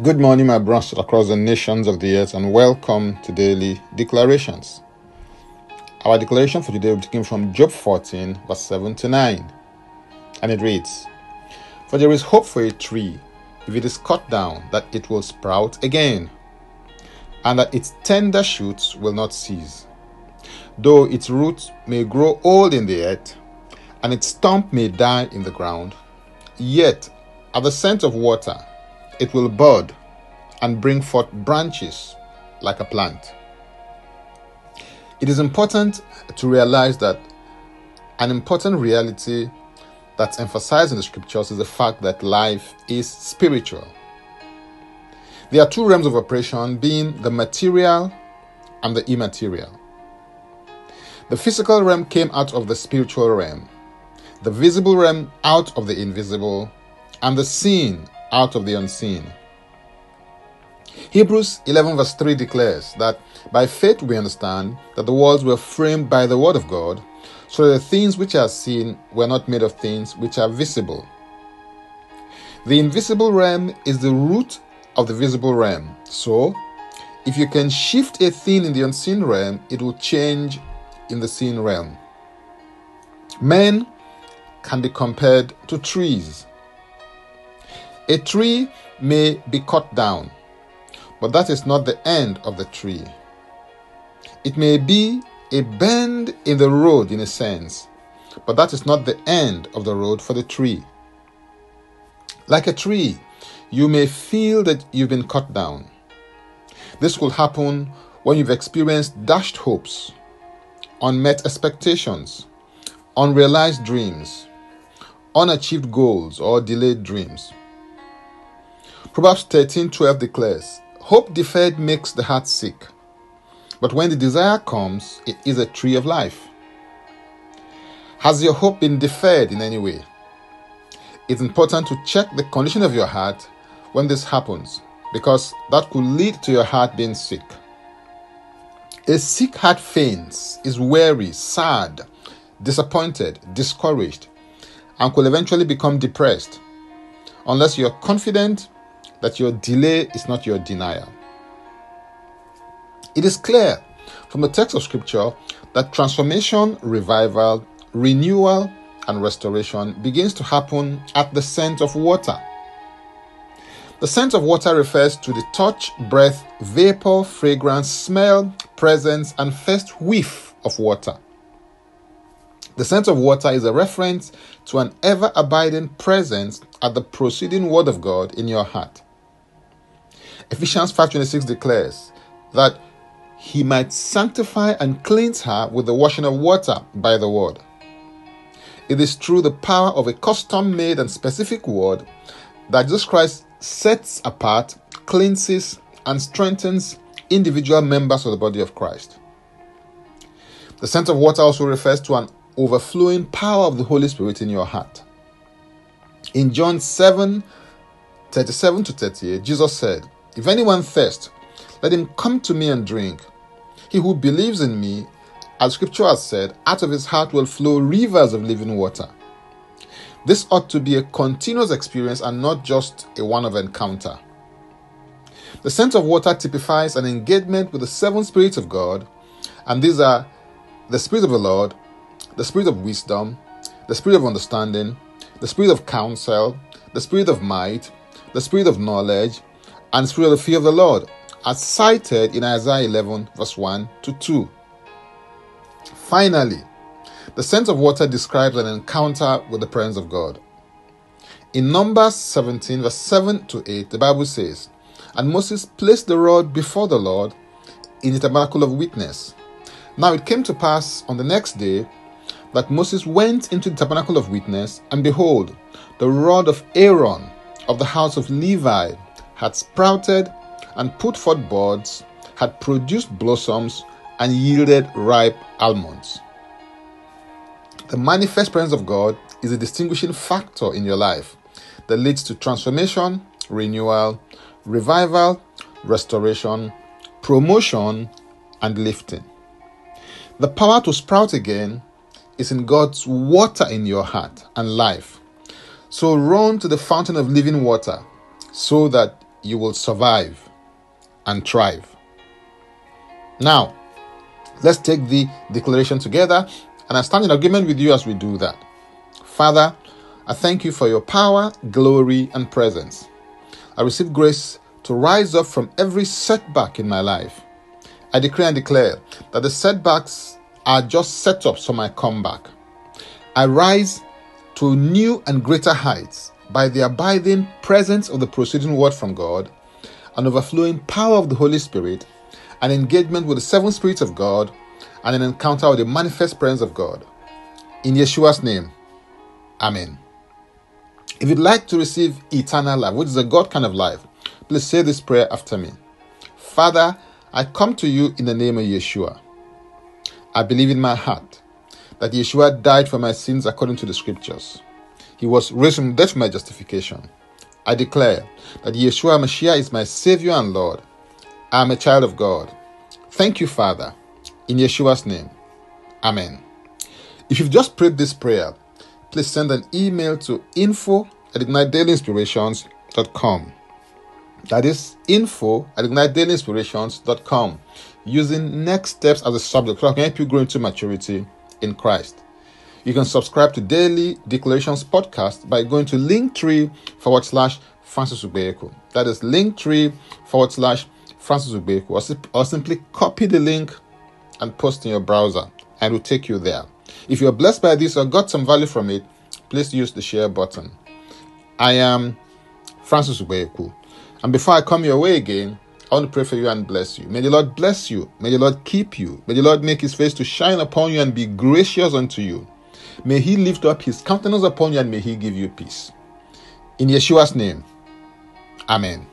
Good morning, my brothers across the nations of the earth, and welcome to Daily Declarations. Our declaration for today taken from Job 14, verse 7 to 9. And it reads For there is hope for a tree, if it is cut down, that it will sprout again, and that its tender shoots will not cease. Though its roots may grow old in the earth, and its stump may die in the ground, yet at the scent of water, it will bud and bring forth branches like a plant. It is important to realize that an important reality that's emphasized in the scriptures is the fact that life is spiritual. There are two realms of operation, being the material and the immaterial. The physical realm came out of the spiritual realm, the visible realm out of the invisible, and the seen out of the unseen. Hebrews 11, verse 3 declares that by faith we understand that the worlds were framed by the Word of God, so that the things which are seen were not made of things which are visible. The invisible realm is the root of the visible realm. So, if you can shift a thing in the unseen realm, it will change in the seen realm. Men can be compared to trees. A tree may be cut down, but that is not the end of the tree. It may be a bend in the road in a sense, but that is not the end of the road for the tree. Like a tree, you may feel that you've been cut down. This will happen when you've experienced dashed hopes, unmet expectations, unrealized dreams, unachieved goals, or delayed dreams. Proverbs 13:12 declares, "Hope deferred makes the heart sick, but when the desire comes, it is a tree of life." Has your hope been deferred in any way? It's important to check the condition of your heart when this happens because that could lead to your heart being sick. A sick heart faints, is weary, sad, disappointed, discouraged, and could eventually become depressed unless you're confident that your delay is not your denial. It is clear from the text of Scripture that transformation, revival, renewal, and restoration begins to happen at the scent of water. The scent of water refers to the touch, breath, vapor, fragrance, smell, presence, and first whiff of water. The scent of water is a reference to an ever abiding presence at the proceeding word of God in your heart. Ephesians 5:26 declares that he might sanctify and cleanse her with the washing of water by the word. It is through the power of a custom made and specific word that Jesus Christ sets apart, cleanses, and strengthens individual members of the body of Christ. The scent of water also refers to an overflowing power of the Holy Spirit in your heart. In John 7 37 to 38, Jesus said, if anyone thirst, let him come to me and drink. He who believes in me, as scripture has said, out of his heart will flow rivers of living water. This ought to be a continuous experience and not just a one of encounter. The scent of water typifies an engagement with the seven spirits of God, and these are the Spirit of the Lord, the Spirit of wisdom, the Spirit of understanding, the Spirit of counsel, the Spirit of might, the Spirit of knowledge, and spirit of the fear of the Lord, as cited in Isaiah 11, verse 1 to 2. Finally, the sense of water describes an encounter with the presence of God. In Numbers 17, verse 7 to 8, the Bible says, And Moses placed the rod before the Lord in the tabernacle of witness. Now it came to pass on the next day that Moses went into the tabernacle of witness, and behold, the rod of Aaron of the house of Levi had sprouted and put forth buds, had produced blossoms, and yielded ripe almonds. The manifest presence of God is a distinguishing factor in your life that leads to transformation, renewal, revival, restoration, promotion, and lifting. The power to sprout again is in God's water in your heart and life. So run to the fountain of living water so that you will survive and thrive. Now, let's take the declaration together, and I stand in agreement with you as we do that. Father, I thank you for your power, glory, and presence. I receive grace to rise up from every setback in my life. I decree and declare that the setbacks are just setups for my comeback. I rise to new and greater heights by the abiding presence of the proceeding word from God, an overflowing power of the Holy Spirit, an engagement with the seven spirits of God, and an encounter with the manifest presence of God. In Yeshua's name, Amen. If you'd like to receive eternal life, which is a God kind of life, please say this prayer after me. Father, I come to you in the name of Yeshua. I believe in my heart that Yeshua died for my sins according to the scriptures. He was from death my justification. I declare that Yeshua Mashiach is my Savior and Lord. I am a child of God. Thank you, Father. In Yeshua's name. Amen. If you've just prayed this prayer, please send an email to info at ignitedailyinspirations.com. That is info at ignitedailyinspirations.com using next steps as a subject so I can help you grow into maturity in Christ. You can subscribe to Daily Declarations Podcast by going to linktree forward slash Francis Ubeku. That is linktree forward slash Francis Ubeku. Or, or simply copy the link and post in your browser and it will take you there. If you're blessed by this or got some value from it, please use the share button. I am Francis Ubeku. And before I come your way again, I want to pray for you and bless you. May the Lord bless you. May the Lord keep you. May the Lord make his face to shine upon you and be gracious unto you. May he lift up his countenance upon you and may he give you peace. In Yeshua's name, Amen.